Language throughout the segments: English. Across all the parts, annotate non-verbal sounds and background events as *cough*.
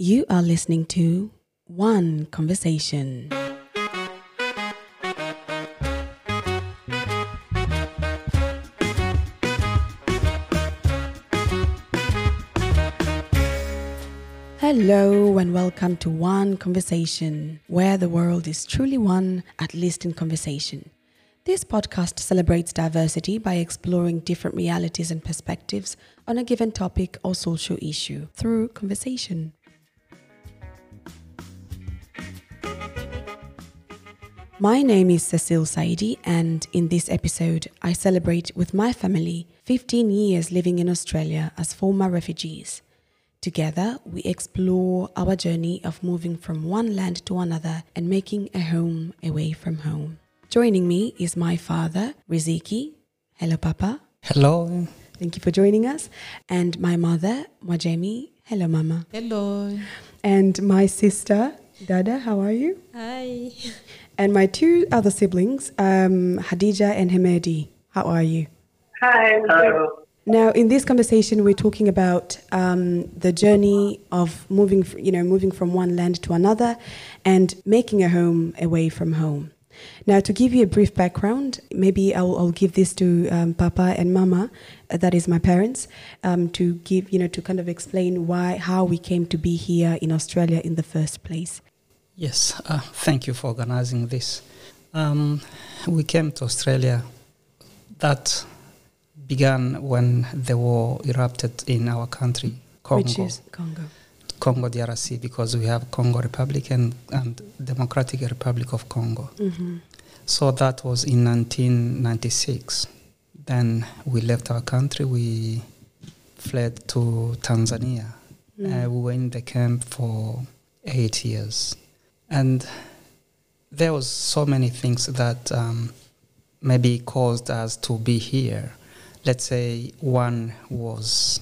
You are listening to One Conversation. Hello and welcome to One Conversation, where the world is truly one, at least in conversation. This podcast celebrates diversity by exploring different realities and perspectives on a given topic or social issue through conversation. My name is Cecile Saidi, and in this episode, I celebrate with my family 15 years living in Australia as former refugees. Together, we explore our journey of moving from one land to another and making a home away from home. Joining me is my father, Riziki. Hello, Papa. Hello. Thank you for joining us. And my mother, Mwajemi. Hello, Mama. Hello. And my sister, Dada. How are you? Hi. *laughs* And my two other siblings, um, Hadija and Hamedi. How are you? Hi. Hello. Now, in this conversation, we're talking about um, the journey of moving, you know, moving from one land to another, and making a home away from home. Now, to give you a brief background, maybe I'll, I'll give this to um, Papa and Mama, uh, that is my parents, um, to give, you know, to kind of explain why, how we came to be here in Australia in the first place. Yes, uh, thank you for organizing this. Um, we came to Australia. That began when the war erupted in our country, Congo, Which is Congo. Congo DRC, because we have Congo Republic and, and Democratic Republic of Congo. hmm So that was in 1996. Then we left our country. We fled to Tanzania. Uh, we were in the camp for eight years, and there was so many things that um, maybe caused us to be here. Let's say one was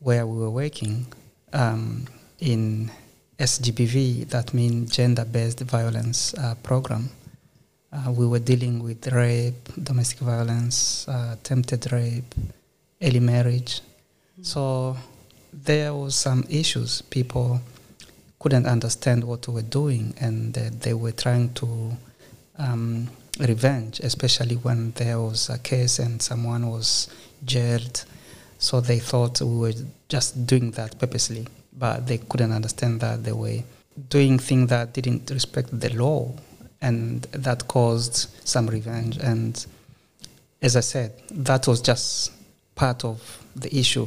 where we were working um, in SGBV, that means gender-based violence uh, program. Uh, we were dealing with rape, domestic violence, uh, attempted rape, early marriage. So there was some issues. People couldn't understand what we were doing, and uh, they were trying to um, revenge, especially when there was a case and someone was jailed. So they thought we were just doing that purposely, but they couldn't understand that they were doing things that didn't respect the law, and that caused some revenge. And as I said, that was just part of the issue.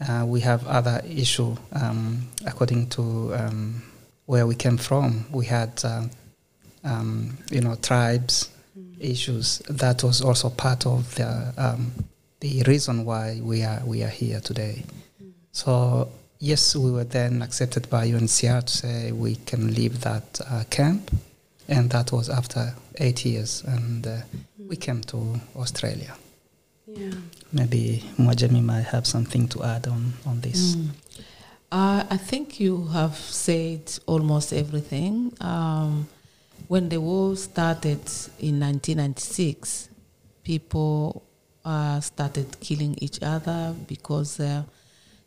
Uh, we have other issue um, according to um, where we came from. We had, uh, um, you know, tribes issues. That was also part of the um, the reason why we are we are here today. So yes, we were then accepted by UNCR to say we can leave that uh, camp, and that was after eight years, and uh, we came to Australia. Yeah. Maybe Mwajemi might have something to add on, on this. Mm. Uh, I think you have said almost everything. Um, when the war started in 1996, people uh, started killing each other because uh,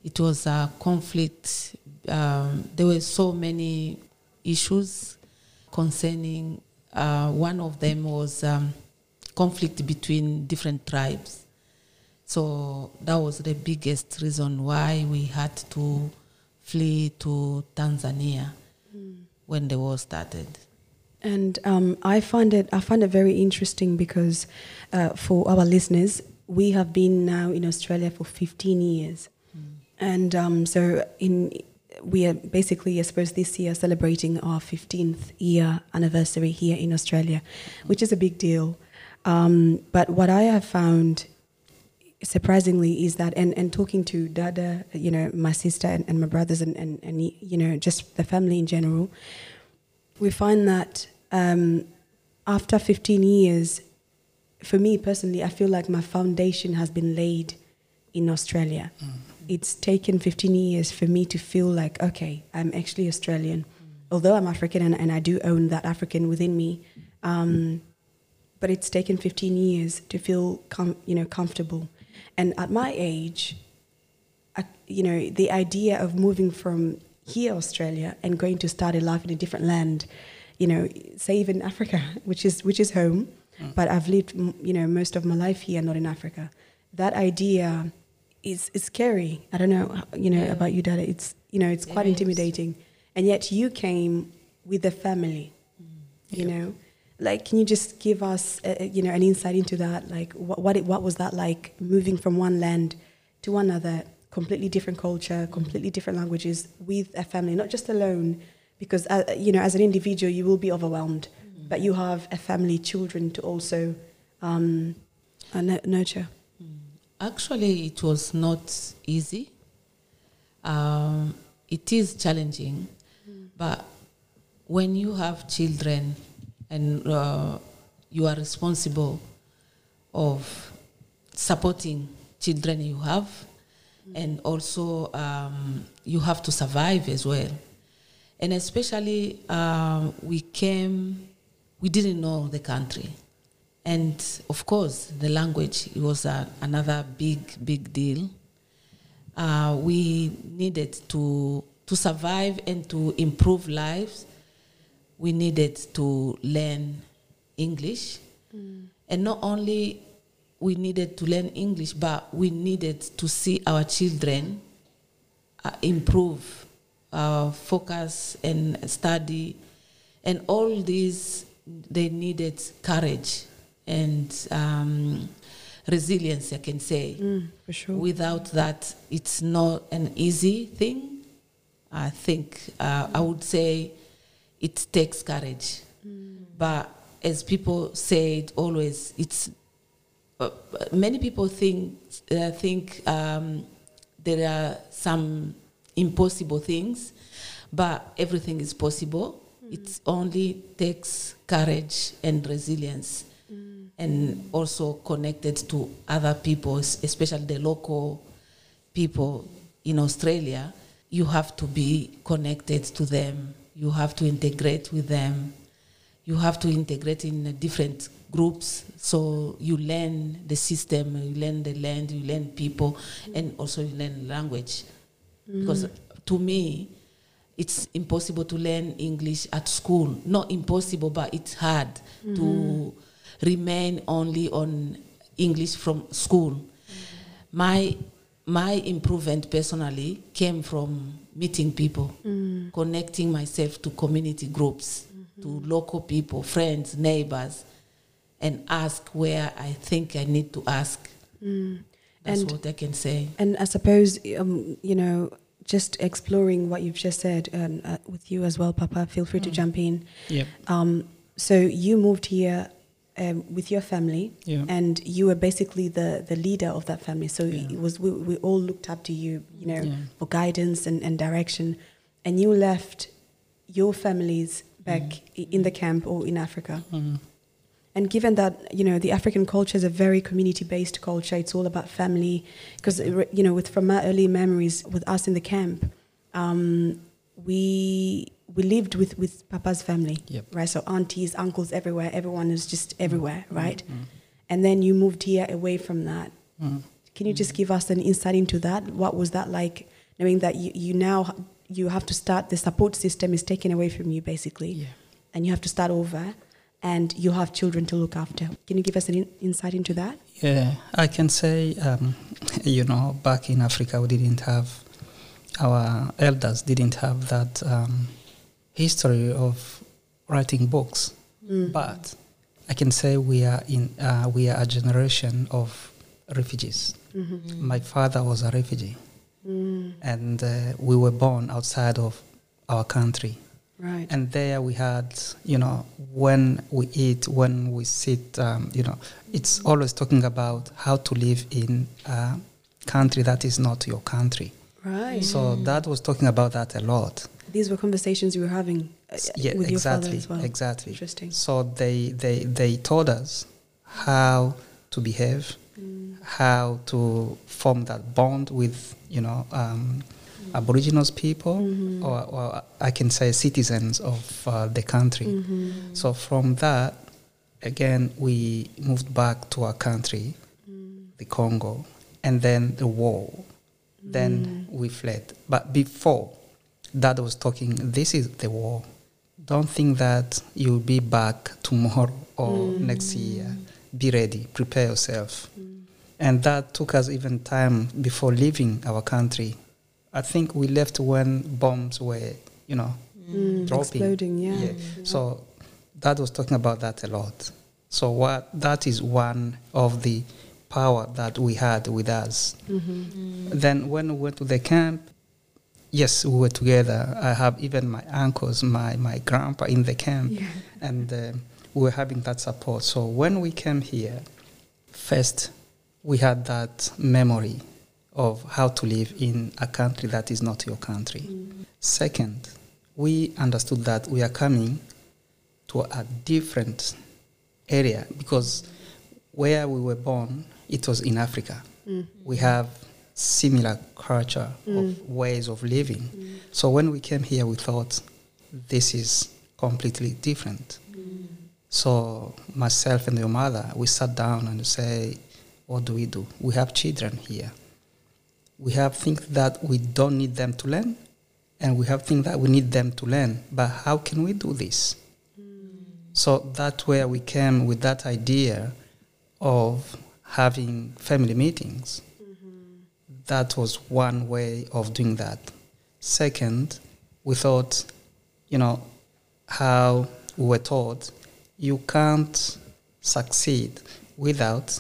it was a conflict. Um, there were so many issues concerning. Uh, one of them was um, conflict between different tribes. So that was the biggest reason why we had to flee to Tanzania when the war started. And um, I find it I find it very interesting because uh, for our listeners, we have been now in Australia for 15 years, and um, so in we are basically, I suppose, this year celebrating our 15th year anniversary here in Australia, which is a big deal. Um, but what I have found surprisingly is that and, and talking to dada you know my sister and, and my brothers and, and, and you know just the family in general we find that um, after 15 years for me personally i feel like my foundation has been laid in australia. It's taken 15 years for me to feel like okay i'm actually australian although i'm african and, and i do own that african within me um, but it's taken 15 years to feel com- you know comfortable and at my age I, you know the idea of moving from here Australia and going to start a life in a different land, you know, say even Africa, *laughs* which is which is home, mm. but I've lived you know most of my life here, not in Africa. That idea is is scary. I don't know, uh, you know, Yeah. about you, Dada. It's you know, it's quite It is. intimidating, and yet you came with a family. Mm. You know, like can you just give us uh, uh, you know an insight into that? Like what what, it, what was that like moving from one land to another, completely different culture, completely different languages with a family, not just alone, because uh, you know as an individual you will be overwhelmed, but you have a family, children to also um, uh, nu- nurture. Actually, it was not easy. Um, it is challenging, but when you have children and uh, you are responsible of supporting children you have, and also um, you have to survive as well. And especially, um, we came, we didn't know the country. And of course, the language was a, another big, big deal. Uh, we needed to, to survive and to improve lives. We needed to learn English. And not only we needed to learn English, but we needed to see our children uh, improve, uh, focus and study, and all these they needed courage and um, resilience. I can say. for sure. Without that, it's not an easy thing. I think uh, I would say it takes courage, but as people say it always, it's uh, many people think uh, think um, there are some impossible things, but everything is possible. It only takes courage and resilience, and also connected to other people, especially the local people in Australia. You have to be connected to them. You have to integrate with them. You have to integrate in different groups. So you learn the system you learn the land you learn people and also you learn language. Because to me it's impossible to learn english at school. Not impossible but it's hard to remain only on english from school. My my improvement personally came from meeting people, connecting myself to community groups, to local people, friends, neighbors, and ask where I think I need to ask. That's And- what I can say. And I suppose, um, you know, just exploring what you've just said um, uh, with you as well, Papa, feel free to jump in. Yep. Um, so you moved here um, with your family, Yeah. and you were basically the, the leader of that family. So Yeah. it was we, we all looked up to you, you know, Yeah. for guidance and, and direction. And you left your families back i- in the camp or in Africa. Mm. And given that you know the African culture is a very community-based culture, it's all about family. Because you know, with from my early memories with us in the camp, um, we we lived with with Papa's family, Yep. right? So aunties, uncles, everywhere. Everyone is just everywhere, Mm. right? And then you moved here away from that. Mm. Can you just give us an insight into that? What was that like, knowing that you, you now you have to start the support system is taken away from you basically, Yeah. and you have to start over, and you have children to look after. Can you give us an in- insight into that? Yeah, I can say, um, *laughs* you know, back in Africa, we didn't have, our elders didn't have that um, history of writing books. But I can say we are in, uh, we are a generation of refugees. My father was a refugee, and uh, we were born outside of our country. Right. And there we had, you know, when we eat, when we sit, um, you know, it's always talking about how to live in a country that is not your country. right. So that was talking about that a lot. These were conversations you were having uh, Yeah, with your father as well. exactly. Interesting. So they, they, they taught us how to behave, how to form that bond with, you know, um, Aboriginals people, or, or I can say citizens of uh, the country. Mm-hmm. So from that, again, we moved back to our country, the Congo, and then the war. Then we fled. But before, dad was talking, this is the war. Don't think that you'll be back tomorrow or next year. Be ready, prepare yourself. And that took us even time before leaving our country. I think we left when bombs were, you know, Mm, dropping. exploding, yeah. So dad was talking about that a lot. So what that is one of the power that we had with us. Mm-hmm. Then when we went to the camp, yes, we were together. I have even my uncles, my my grandpa in the camp, Yeah. and uh, we were having that support. So when we came here, first we had that memory of how to live in a country that is not your country. Second, we understood that we are coming to a different area because where we were born, it was in Africa. We have similar culture of mm. ways of living. Mm. So when we came here, we thought this is completely different. Mm. So myself and your mother, we sat down and say, what do we do? We have children here. We have things that we don't need them to learn, and we have things that we need them to learn. But how can we do this? So that's where we came with that idea of having family meetings. That was one way of doing that. Second, we thought, you know, how we were taught, you can't succeed without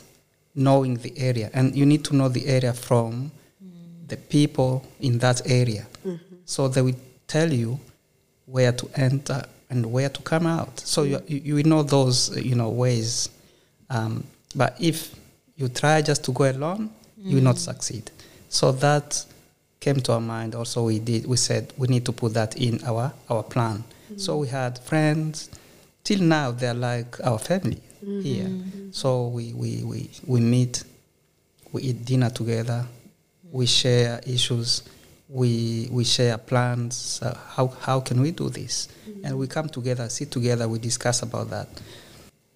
knowing the area. And you need to know the area from the people in that area. So they will tell you where to enter and where to come out. So you, you, you know those, you know, ways. Um, but if you try just to go alone, you will not succeed. So that came to our mind. Also, we did. We said we need to put that in our our plan. So we had friends. Till now, they're like our family here. So we, we, we, we meet, we eat dinner together, we share issues, we, we share plans. Uh, how, how can we do this? And we come together, sit together, we discuss about that.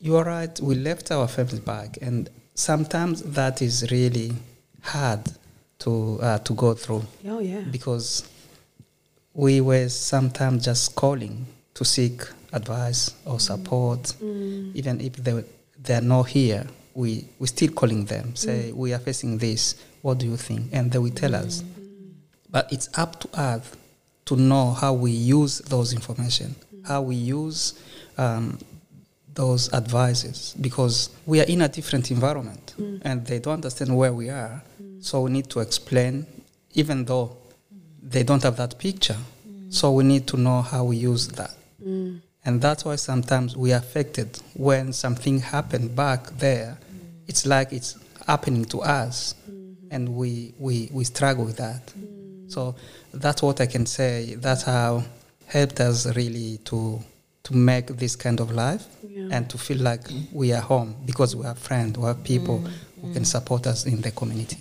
You are right, we left our families back, and sometimes that is really hard to, uh, to go through Oh yeah. because we were sometimes just calling to seek advice or mm. support. Mm. Even if they, they are not here, we, we still calling them, say, mm. we are facing this, what do you think? And they will tell us. But it's up to us to know how we use those information, how we use um, those advices, because we are in a different environment and they don't understand where we are. So we need to explain, even though they don't have that picture. So we need to know how we use that. And that's why sometimes we are affected when something happened back there. It's like it's happening to us, and we, we, we struggle with that. So that's what I can say. That's how helped us really to to make this kind of life Yeah. and to feel like we are home because we have friends, we have people who can support us in the community.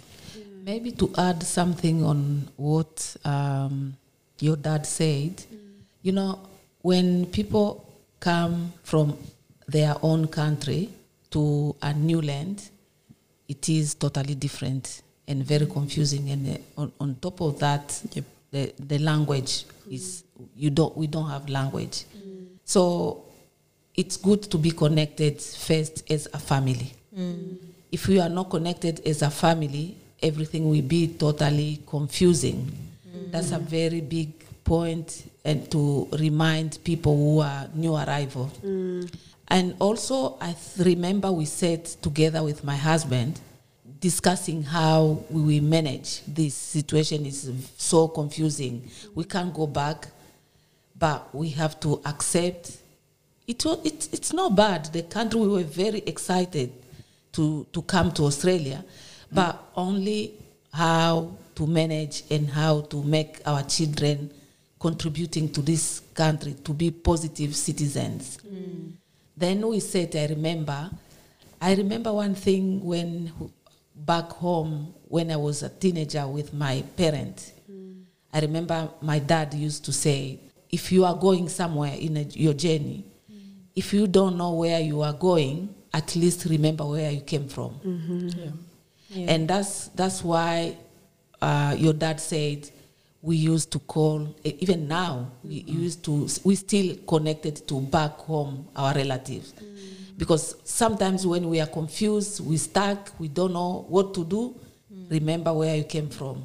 Maybe to add something on what um, your dad said, you know, when people come from their own country to a new land, it is totally different and very confusing. And uh, on, on top of that, the, the language is you don't we don't have language, so it's good to be connected first as a family. If we are not connected as a family, everything will be totally confusing. That's a very big point and to remind people who are new arrival. And also, I th- remember we sat together with my husband discussing how we will manage this situation is so confusing. We can't go back, but we have to accept it, it it's not bad. The country we were very excited to to come to Australia, but only how to manage and how to make our children contributing to this country to be positive citizens. Mm. Then we said, I remember, I remember one thing when back home when I was a teenager with my parents. Mm. I remember my dad used to say, if you are going somewhere in a, your journey, mm. if you don't know where you are going, at least remember where you came from. Mm-hmm. And that's that's why uh, your dad said we used to call even now we used to we still connected to back home our relatives. Because sometimes when we are confused we stuck we don't know what to do remember where you came from.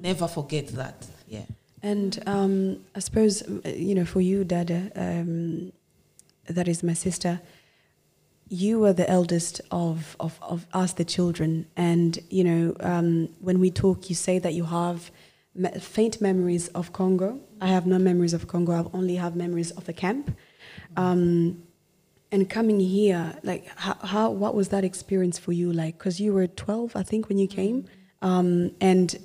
Never forget that. Yeah. And um, I suppose, uh, you know, for you, Dada, um, that is my sister, you were the eldest of, of, of us, the children. And, you know, um, when we talk, you say that you have me- faint memories of Congo. I have no memories of Congo, I only have memories of the camp. Um, and coming here, like, how, how, what was that experience for you like? Because you were 12, I think, when you came. Um, and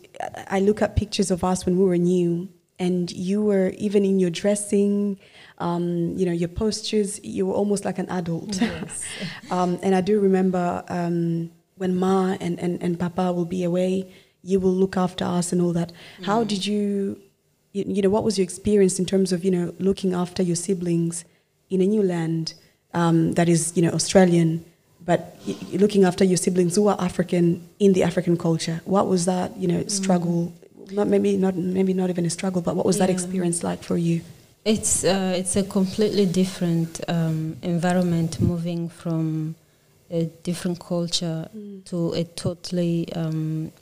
I look at pictures of us when we were new, and you were even in your dressing, um, you know, your postures, you were almost like an adult. *laughs* um, and I do remember um, when Ma and, and, and Papa will be away, you will look after us and all that. How did you, you, you know, what was your experience in terms of, you know, looking after your siblings in a new land um, that is, you know, Australian? but looking after your siblings who are African in the African culture, what was that, you know, struggle? Not maybe not maybe not even a struggle, but what was that experience like for you? It's uh, it's a completely different um, environment, moving from a different culture to a totally um,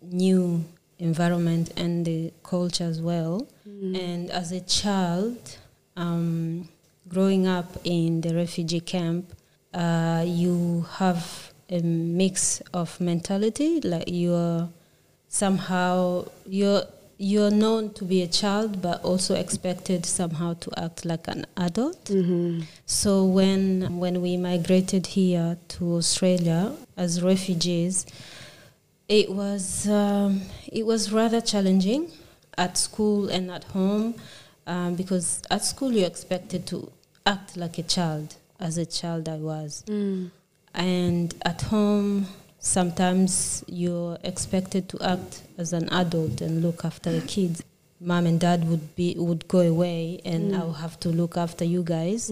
new environment and the culture as well. And as a child, um, growing up in the refugee camp, uh, you have a mix of mentality. Like you're somehow you're you're known to be a child, but also expected somehow to act like an adult. So when when we migrated here to Australia as refugees, it was um, it was rather challenging at school and at home um, because at school you're expected to act like a child. As a child, I was, and at home sometimes you're expected to act as an adult and look after the kids. Mom and dad would be would go away, and I would have to look after you guys.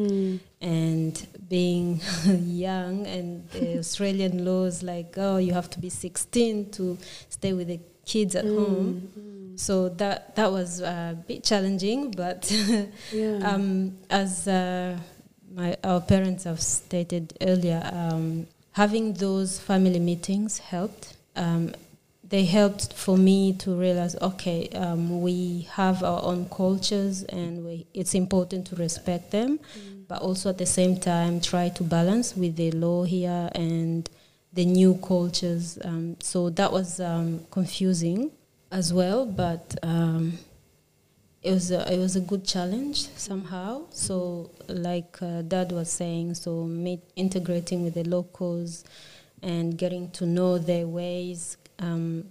And being *laughs* young, and the Australian laws like, oh, you have to be 16 to stay with the kids at home. So that that was a bit challenging, but *laughs* Yeah. um, as uh, my our parents have stated earlier, um, having those family meetings helped. Um, they helped for me to realize, okay, um, we have our own cultures, and we, it's important to respect them, but also at the same time try to balance with the law here and the new cultures. Um, so that was um, confusing as well, but. It was a, it was a good challenge somehow. So like uh, Dad was saying, so integrating with the locals and getting to know their ways um,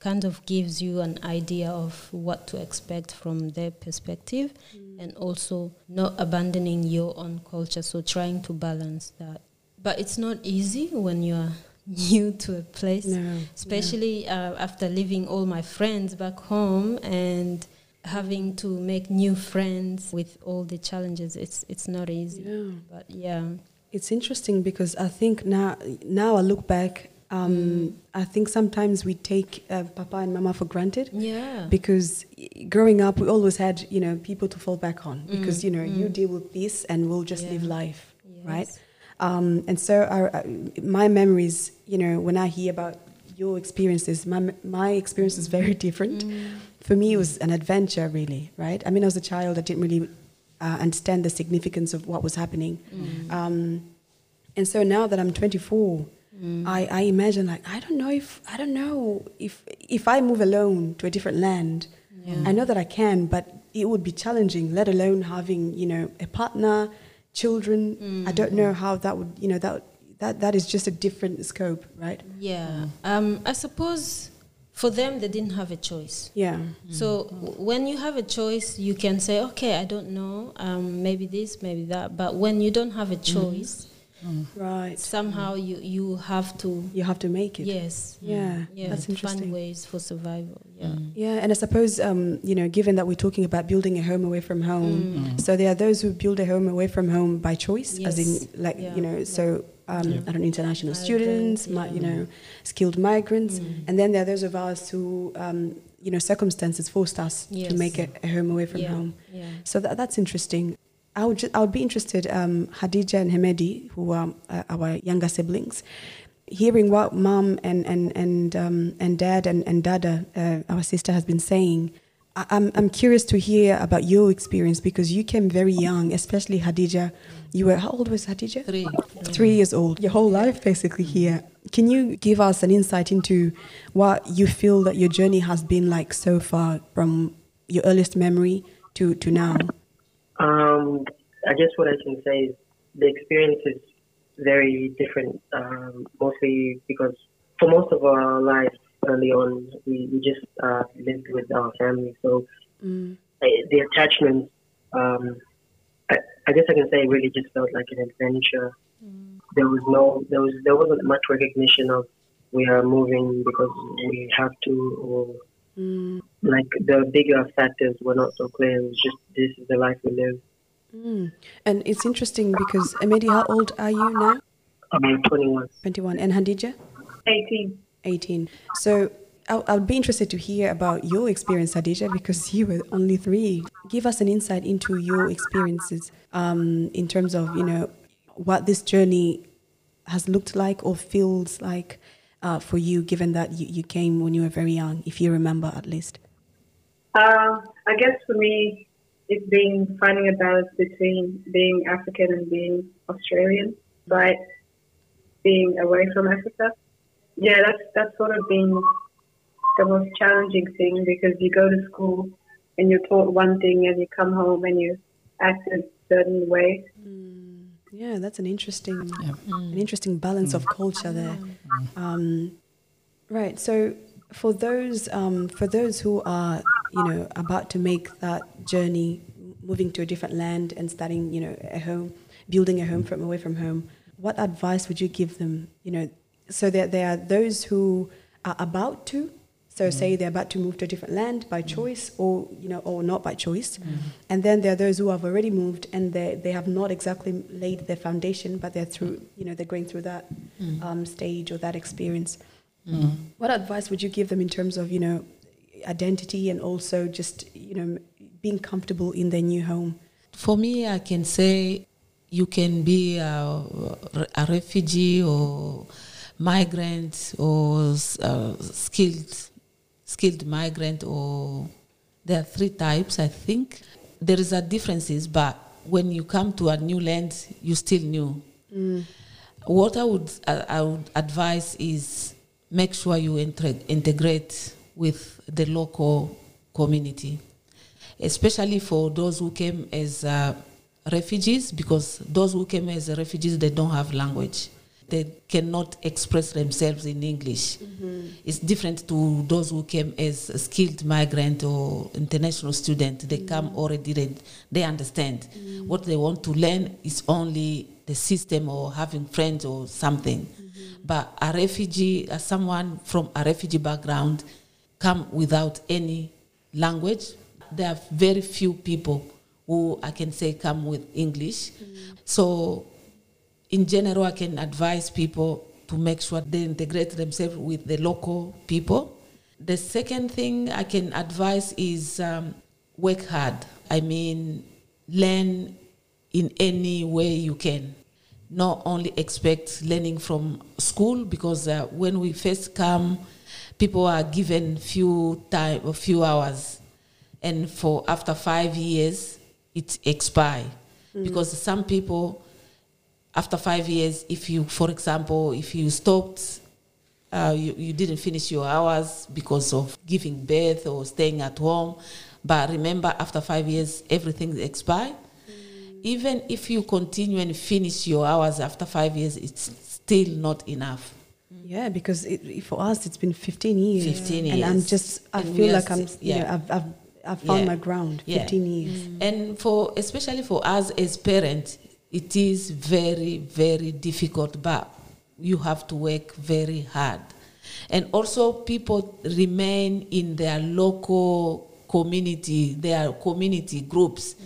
kind of gives you an idea of what to expect from their perspective, and also not abandoning your own culture. So trying to balance that, but it's not easy when you're *laughs* new to a place No. especially uh, after leaving all my friends back home and having to make new friends with all the challenges it's it's not easy Yeah. but yeah It's interesting because I think now, now I look back, um, I think sometimes we take uh, Papa and Mama for granted. yeah Because growing up, we always had, you know, people to fall back on. Because, you know, you deal with this and we'll just live Yeah. life, right? Um, and so our, uh, my memories, you know, when I hear about your experiences, my, my experience is very different. For me, it was an adventure, really, right? I mean, as a child, I didn't really uh, understand the significance of what was happening. Um, and so now that I'm 24, I, I imagine like I don't know if I don't know if if I move alone to a different land, I know that I can, but it would be challenging. Let alone having you know a partner, children. I don't know how that would you know that that that is just a different scope, right? yeah mm. um, i suppose for them they didn't have a choice Yeah. Mm. So w- when you have a choice, you can say, okay, I don't know, um, maybe this, maybe that. But when you don't have a mm. choice, Right. somehow you, you have to, You have to make it. yes, Yeah. yeah, That's interesting. find ways for survival. Yeah. Yeah, and I suppose um, you know, given that we're talking about building a home away from home, so there are those who build a home away from home by choice, as in like Yeah. you know, so um, I don't know, international Migrants, students, mi- you know, skilled migrants, and then there are those of us who um, you know, circumstances forced us Yes. to make a, a home away from yeah, home. yeah. So that, that's interesting. I would ju- I would be interested, um, Hadija and Hemedi, who are uh, our younger siblings, hearing what mom and and and um, and dad and and dada, uh, our sister, has been saying. I- I'm I'm curious to hear about your experience because you came very young, especially Hadija. You were how old was Hadija? Three. Three years old. Your whole life basically here. Can you give us an insight into what you feel that your journey has been like so far, from your earliest memory to to now? Um, I guess what I can say is the experience is very different, um, mostly because for most of our lives early on, we, we just uh, lived with our family. So Mm. uh, the attachment, um, I, I guess I can say, really just felt like an adventure. There was no, there was, there wasn't much recognition of we are moving because we have to, or Mm. like the bigger factors were not so clear. It was just this is the life we live. Mm. And it's interesting because Amedi, how old are you now? I'm 21. 21. And Hadija? 18. 18. So I I would be interested to hear about your experience, Hadija, because you were only three. Give us an insight into your experiences um, in terms of, you know, what this journey has looked like or feels like uh, for you, given that you, you came when you were very young, if you remember at least. Uh, I guess for me, it's been finding a balance between being African and being Australian, but being away from Africa. Yeah, that's that's sort of been the most challenging thing because you go to school and you're taught one thing and you come home and you act a certain way. Yeah, that's an interesting, Yeah. an interesting balance of culture there. Um, right. So for those, um, for those who are, you know, about to make that journey, moving to a different land and starting, you know, a home, building a home from away from home, what advice would you give them? You know, so there there are those who are about to. So mm-hmm. say they're about to move to a different land by mm-hmm. choice or you know or not by choice. Mm-hmm. And then there are those who have already moved and they, they have not exactly laid their foundation, but they're through you know they're going through that mm. um, stage or that experience. Mm. What advice would you give them in terms of you know identity and also just you know being comfortable in their new home? For me, I can say you can be a, a refugee or migrant or uh, skilled skilled migrant or there are three types I think. There is a differences but when you come to a new land you still new. What I would I, I would advise is make sure you intre- integrate with the local community. Especially for those who came as uh, refugees, because those who came as refugees, they don't have language. They cannot express themselves in English. Mm-hmm. It's different to those who came as a skilled migrant or international student. They mm-hmm. come already, they, they understand. Mm-hmm. What they want to learn is only the system or having friends or something. But a refugee, uh, someone from a refugee background, come without any language. There are very few people who I can say come with English. So, in general, I can advise people to make sure they integrate themselves with the local people. The second thing I can advise is um, work hard. I mean, learn in any way you can. Not only expect learning from school because uh, when we first come, people are given few time or few hours, and for after five years, it expire because some people after five years, if you, for example, if you stopped, uh, you, you didn't finish your hours because of giving birth or staying at home, but remember, after five years, everything expire. Even if you continue and finish your hours after five years, it's still not enough. Yeah, because it, for us it's been 15 years. 15 years. And I'm just, I And feel like I'm, sti- you know, yeah. I've, I've, I've found Yeah. my ground. Yeah. 15 years. And for especially for us as parents, it is very, very difficult, but you have to work very hard. And also people remain in their local community, their community groups.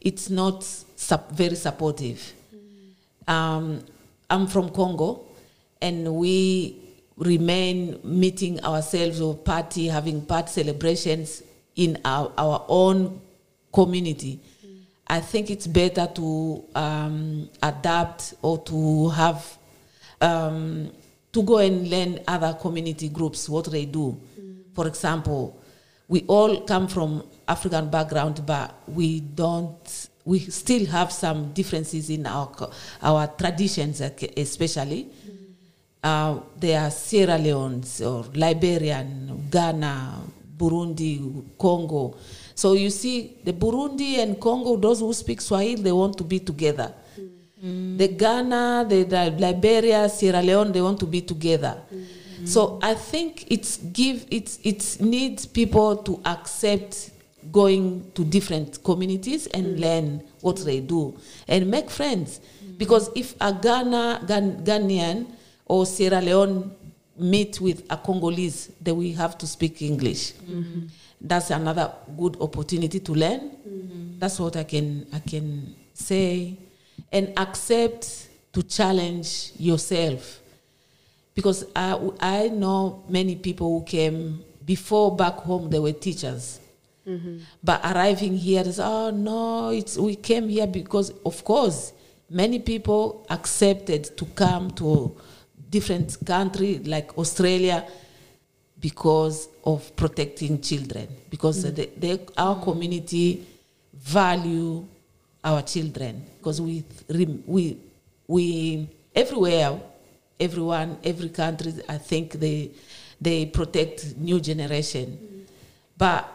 It's not sup- very supportive. Um, I'm from Congo, and we remain meeting ourselves or party, having party celebrations in our, our own community. I think it's better to um, adapt or to have um, to go and learn other community groups what they do. For example, we all come from African background, but we don't. We still have some differences in our our traditions, especially. Uh, there are Sierra Leone's or Liberian, Ghana, Burundi, Congo. So you see, the Burundi and Congo, those who speak Swahili, they want to be together. Mm. The Ghana, the, the Liberia, Sierra Leone, they want to be together. Mm. So I think it's give it's it's needs people to accept going to different communities and mm. learn what they do and make friends. Because if a Ghana Ghan- Ghanaian or Sierra Leone meet with a Congolese, then we have to speak English. Mm-hmm. That's another good opportunity to learn. Mm-hmm. That's what I can I can say, and accept to challenge yourself. Because I, I know many people who came before back home they were teachers. Mm-hmm. But arriving here say oh no it's we came here because of course many people accepted to come to different country like australia because of protecting children. Because mm. the, the, our mm. community value our children. Because we we we everywhere everyone every country i think they they protect new generation. Mm. But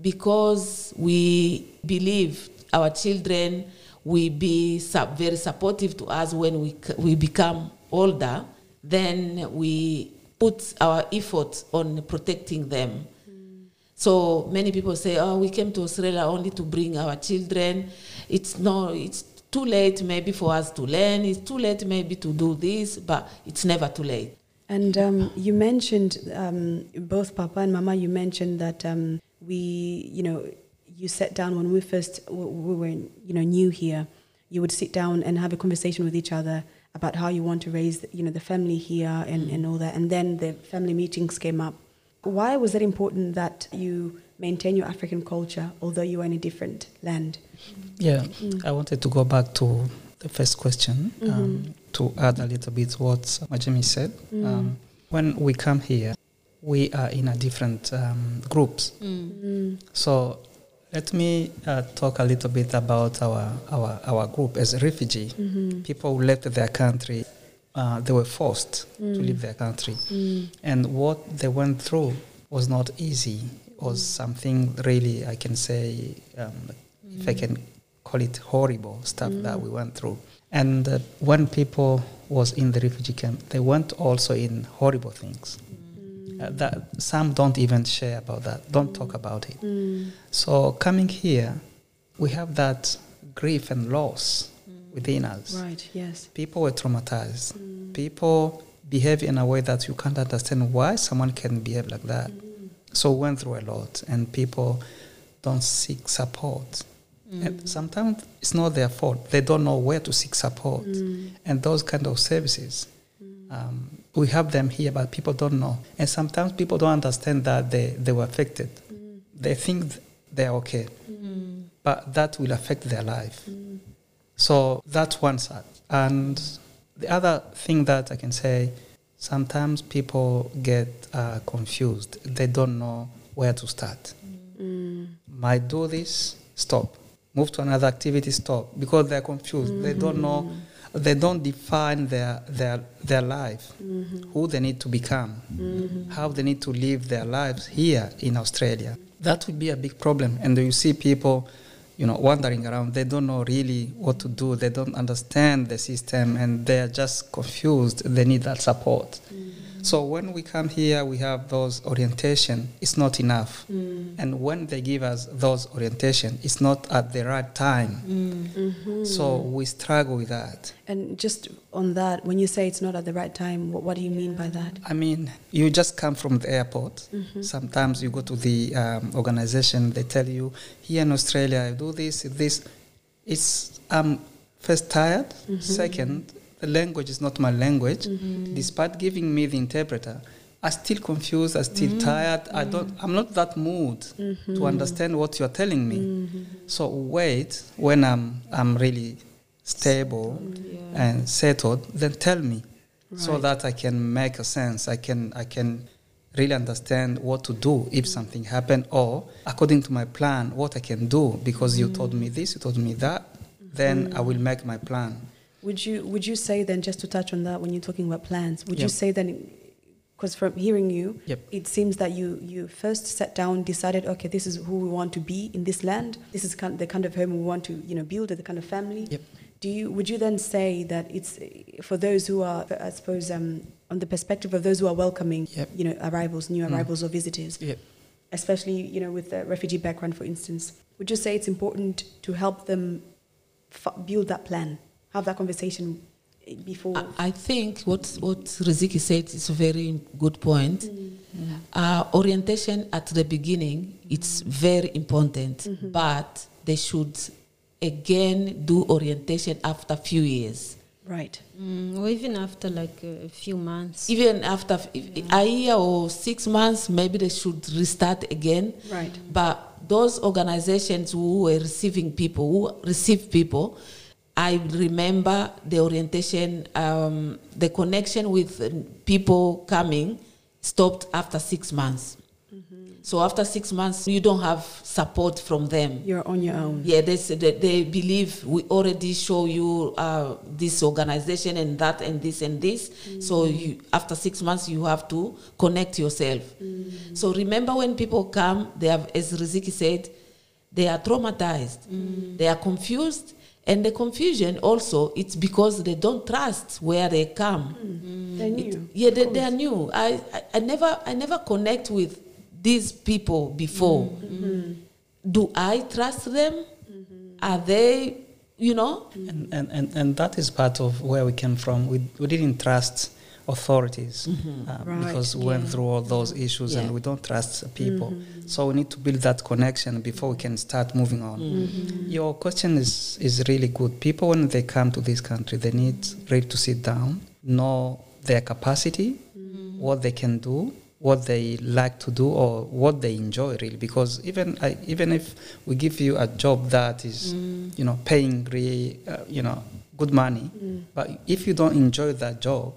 because we believe our children will be sub- very supportive to us when we, we become older, then we put our effort on protecting them. So many people say, "Oh, we came to Australia only to bring our children." It's no, it's too late maybe for us to learn. It's too late maybe to do this, but it's never too late. And um, you mentioned um, both Papa and Mama. You mentioned that um, we, you know, you sat down when we first we were, you know, new here. You would sit down and have a conversation with each other about how you want to raise, you know, the family here and, and all that. And then the family meetings came up. Why was it important that you maintain your African culture, although you are in a different land? Yeah, I wanted to go back to the first question um, to add a little bit what Majimi said. Um, when we come here, we are in a different um, groups. So let me uh, talk a little bit about our, our, our group as a refugee. People who left their country, uh, they were forced to leave their country. And what they went through was not easy. It was something really, I can say, um, if I can call it horrible stuff that we went through. And uh, when people was in the refugee camp, they went also in horrible things. Uh, that some don't even share about that, don't talk about it. Mm. So coming here, we have that grief and loss mm. within us. Right. Yes. People were traumatized. Mm. People behave in a way that you can't understand why someone can behave like that. So we went through a lot, and people don't seek support. And sometimes it's not their fault. They don't know where to seek support. And those kind of services, um, we have them here, but people don't know. And sometimes people don't understand that they, they were affected. Mm. They think they're okay, mm. but that will affect their life. Mm. So that's one side. And the other thing that I can say, sometimes people get uh, confused. They don't know where to start. Might do this, stop. Move to another activity, stop. Because they're confused. They don't know. They don't define their their their life, mm-hmm. who they need to become, mm-hmm. how they need to live their lives here in Australia. That would be a big problem. And you see people you know, wandering around. They don't know really what to do. They don't understand the system, and they are just confused. They need that support. Mm-hmm. So when we come here, we have those orientation. It's not enough, mm. and when they give us those orientation, it's not at the right time. Mm. Mm-hmm. So we struggle with that. And just on that, when you say it's not at the right time, what, what do you mean by that? I mean, you just come from the airport. Mm-hmm. Sometimes you go to the um, organization, they tell you, here in Australia, I do this, this. It's, I'm first tired. Mm-hmm. Second, the language is not my language, Mm-hmm. despite giving me the interpreter, I still confused, I still Mm-hmm. tired. I don't I'm not that mood to understand what you're telling me. Mm-hmm. So wait when I'm I'm really stable and settled, then tell me. So that I can make a sense. I can I can really understand what to do if something happened or according to my plan what I can do because you told me this, you told me that, then I will make my plan. Would you would you say then just to touch on that when you're talking about plans? Would you say then because from hearing you, Yep. it seems that you you first sat down, decided, okay, this is who we want to be in this land. This is kind the kind of home we want to you know build, the kind of family. Yep. Do you would you then say that it's for those who are, I suppose, um, on the perspective of those who are welcoming, Yep. you know, arrivals, new Mm. arrivals or visitors, Yep. especially you know with the refugee background, for instance? Would you say it's important to help them f- build that plan, have that conversation before? I, I think what what Riziki said is a very good point. Uh, orientation at the beginning it's very important, but they should again do orientation after a few years. right. Mm, or even after like a, a few months. Even after a year or six months, maybe they should restart again. Right. But those organizations who were receiving people, who receive people, I remember the orientation, um, the connection with uh, people coming stopped after six months. So after six months, you don't have support from them. You're on your own. Yeah, they, they believe we already show you uh, this organization and that and this and this. So you, after six months, you have to connect yourself. So remember when people come, they have, as Riziki said, they are traumatized, they are confused, and the confusion also it's because they don't trust where they come. Mm. Mm. They're It- new. yeah, they, they are new. I, I, I never I never connect with these people before. Mm. Mm-hmm. Mm-hmm. Do I trust them? Mm-hmm. Are they, you know? And, and, and, and that is part of where we came from. We, we didn't trust authorities uh, Right, because we went through all those issues Yeah. and we don't trust people. Mm-hmm. So we need to build that connection before we can start moving on. Mm-hmm. Your question is, is really good. People, when they come to this country, they need really to sit down, know their capacity, what they can do, what they like to do, or what they enjoy really. Because even I, even if we give you a job that is, mm. you know, paying really, uh, you know, good money, mm. but if you don't enjoy that job,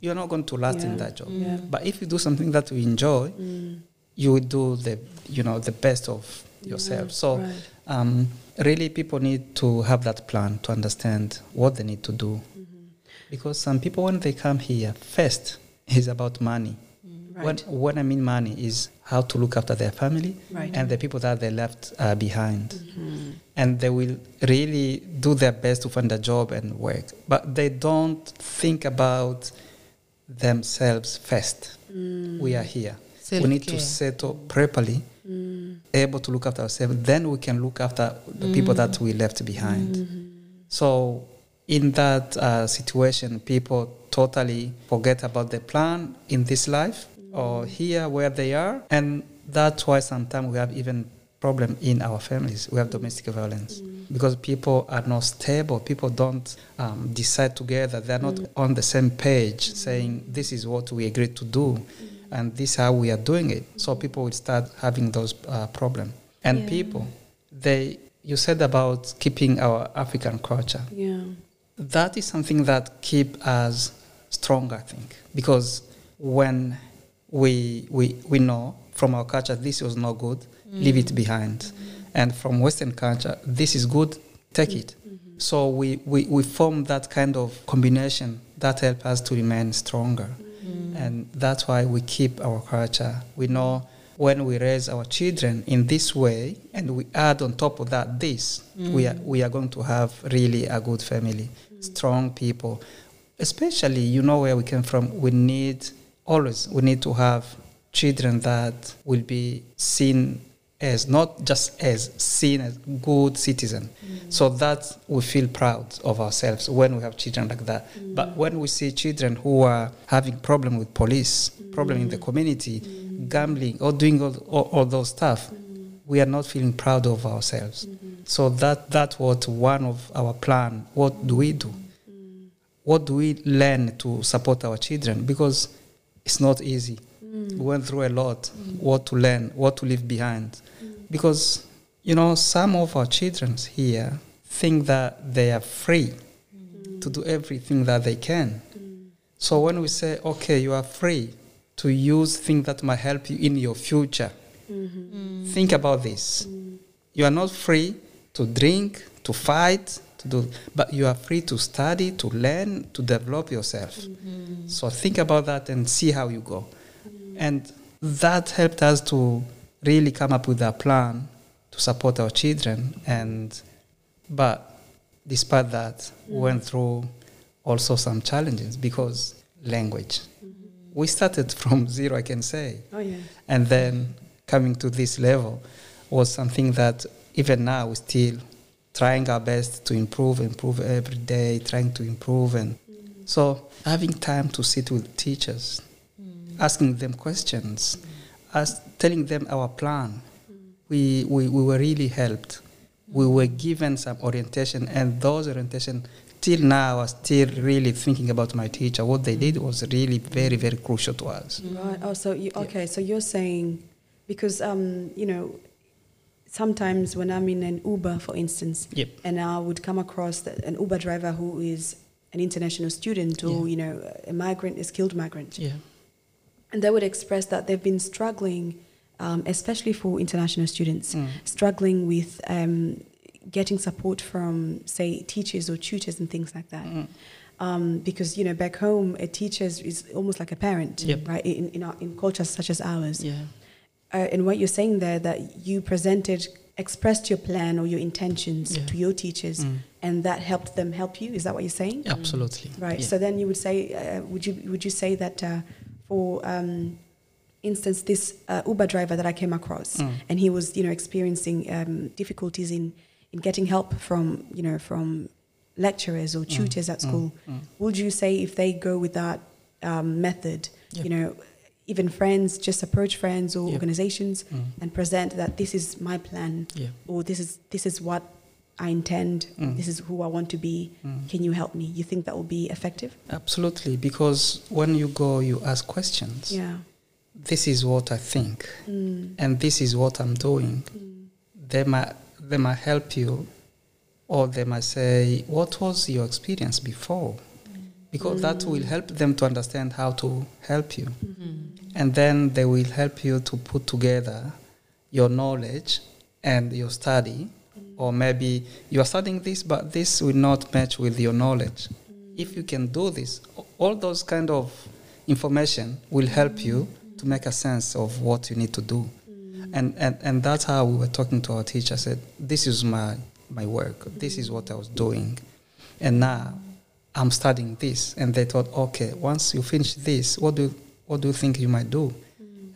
you're not going to last in that job. Yeah. Mm. But if you do something that you enjoy, mm. you will do the you know the best of yourself. So right. um, really, people need to have that plan to understand what they need to do, mm-hmm. because some people when they come here, first is about money. Mm. When, Right. when I mean money is how to look after their family Right. and the people that they left uh, behind, mm-hmm. and they will really do their best to find a job and work, but they don't think about themselves first. Mm. We are here. We need to Self-care. settle properly, mm. able to look after ourselves. Then we can look after the people that we left behind. Mm-hmm. So, in that uh, situation, people totally forget about the plan in this life or mm. here where they are, and that's why sometimes we have even problem in our families. We have domestic violence mm. because people are not stable. People don't um, decide together. They're not mm. on the same page, mm. saying this is what we agreed to do, and this is how we are doing it. So people will start having those uh, problems. And people, they you said about keeping our African culture. Yeah. That is something that keep us strong, I think, because when we we we know from our culture this was not good, leave it behind, and from Western culture this is good, take it. Mm-hmm. So we, we, we form that kind of combination that help us to remain stronger, mm-hmm. and that's why we keep our culture. We know when we raise our children in this way, and we add on top of that this, we are mm-hmm. we are going to have really a good family, strong people. Especially, you know where we came from. We need always we need to have children that will be seen as not just as seen as good citizen. Mm. So that we feel proud of ourselves when we have children like that. Mm. But when we see children who are having problem with police mm. problem in the community gambling or doing all, all, all those stuff we are not feeling proud of ourselves. Mm-hmm. So that that's what one of our plan what do we do? What do we learn to support our children? Because it's not easy. Mm. We went through a lot. What to learn, what to leave behind. Mm. Because, you know, some of our children here think that they are free mm. to do everything that they can. So when we say, okay, you are free to use things that might help you in your future, mm-hmm. think about this. You are not free to drink, to fight, to do, but you are free to study, to learn, to develop yourself. Mm-hmm. So think about that and see how you go. And that helped us to really come up with a plan to support our children. And but despite that, we mm. went through also some challenges because language. We started *laughs* from zero, I can say Oh yeah. and then coming to this level was something that even now we're still trying our best to improve improve every day trying to improve and mm. so having time to sit with teachers asking them questions as telling them our plan we, we, we were really helped we were given some orientation and those orientation till now are still really thinking about my teacher what they did was really very very crucial to us Right. Oh, so you okay? So you're saying because um, you know, sometimes when I'm in an Uber, for instance, Yep. and I would come across the, an Uber driver who is an international student or Yeah. you know a migrant, a skilled migrant, yeah and they would express that they've been struggling, um, especially for international students, Mm. struggling with um, getting support from say teachers or tutors and things like that. Mm. Um, because you know back home a teacher is, almost like a parent Yep. right in, in, our, in cultures such as ours yeah uh, and what you're saying there that you presented expressed your plan or your intentions Yeah. to your teachers Mm. and that helped them help you is that what you're saying Absolutely. right Yeah. so then you would say uh, would you would you say that uh, for um, instance this uh, uber driver that i came across Mm. and he was you know experiencing um, difficulties in in getting help from you know from lecturers or tutors at school mm. would you say if they go with that um, method Yep. you know even friends just approach friends or Yep. organizations Mm. and present that this is my plan Yeah. or this is this is what I intend Mm. this is who I want to be Mm. can you help me you think that will be effective Absolutely, because when you go, you ask questions. yeah This is what I think, mm. and this is what I'm doing. Mm. They might they might help you, or they might say, "What was your experience before?" Because that will help them to understand how to help you, and then they will help you to put together your knowledge and your study, or maybe you are studying this, but this will not match with your knowledge. Mm. If you can do this, all those kind of information will help you mm. to make a sense of what you need to do. Mm. And, and, and that's how we were talking to our teacher. I said, This is my, my work, this is what I was doing. And now I'm studying this. And they thought, Okay, once you finish this, what do, what do you think you might do?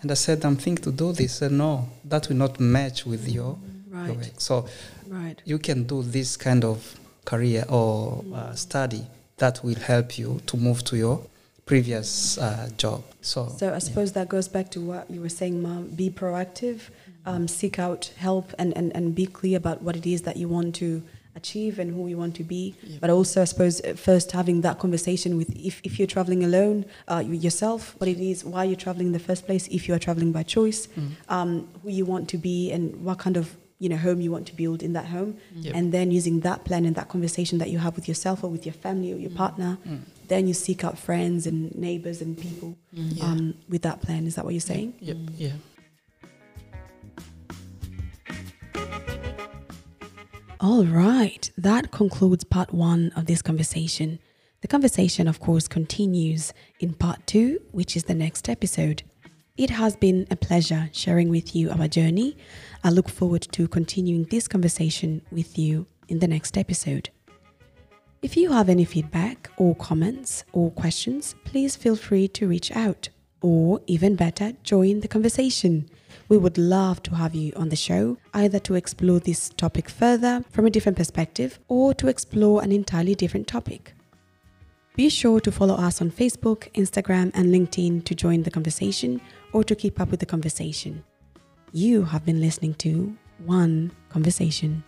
And I said, I'm thinking to do this. And no, that will not match with your Right. work. So right you can do this kind of career or uh, study that will help you to move to your previous uh, job. So, so I suppose that goes back to what you were saying mom be proactive um, seek out help and, and, and be clear about what it is that you want to achieve and who you want to be but also I suppose uh, first having that conversation with if, if you're traveling alone uh, you- yourself what it is why you're traveling in the first place if you are traveling by choice um, who you want to be and what kind of you know home you want to build in that home. Mm. Yep. and then using that plan and that conversation that you have with yourself or with your family or your mm. partner mm. then you seek out friends and neighbors and people Yeah. um, with that plan. Is that what you're saying? Yep, yeah. All right, that concludes part one of this conversation. The conversation, of course, continues in part two, which is the next episode. It has been a pleasure sharing with you our journey. I look forward to continuing this conversation with you in the next episode. If you have any feedback or comments or questions, please feel free to reach out or, even better, join the conversation. We would love to have you on the show, either to explore this topic further from a different perspective or to explore an entirely different topic. Be sure to follow us on Facebook, Instagram, and LinkedIn to join the conversation or to keep up with the conversation. You have been listening to One Conversation.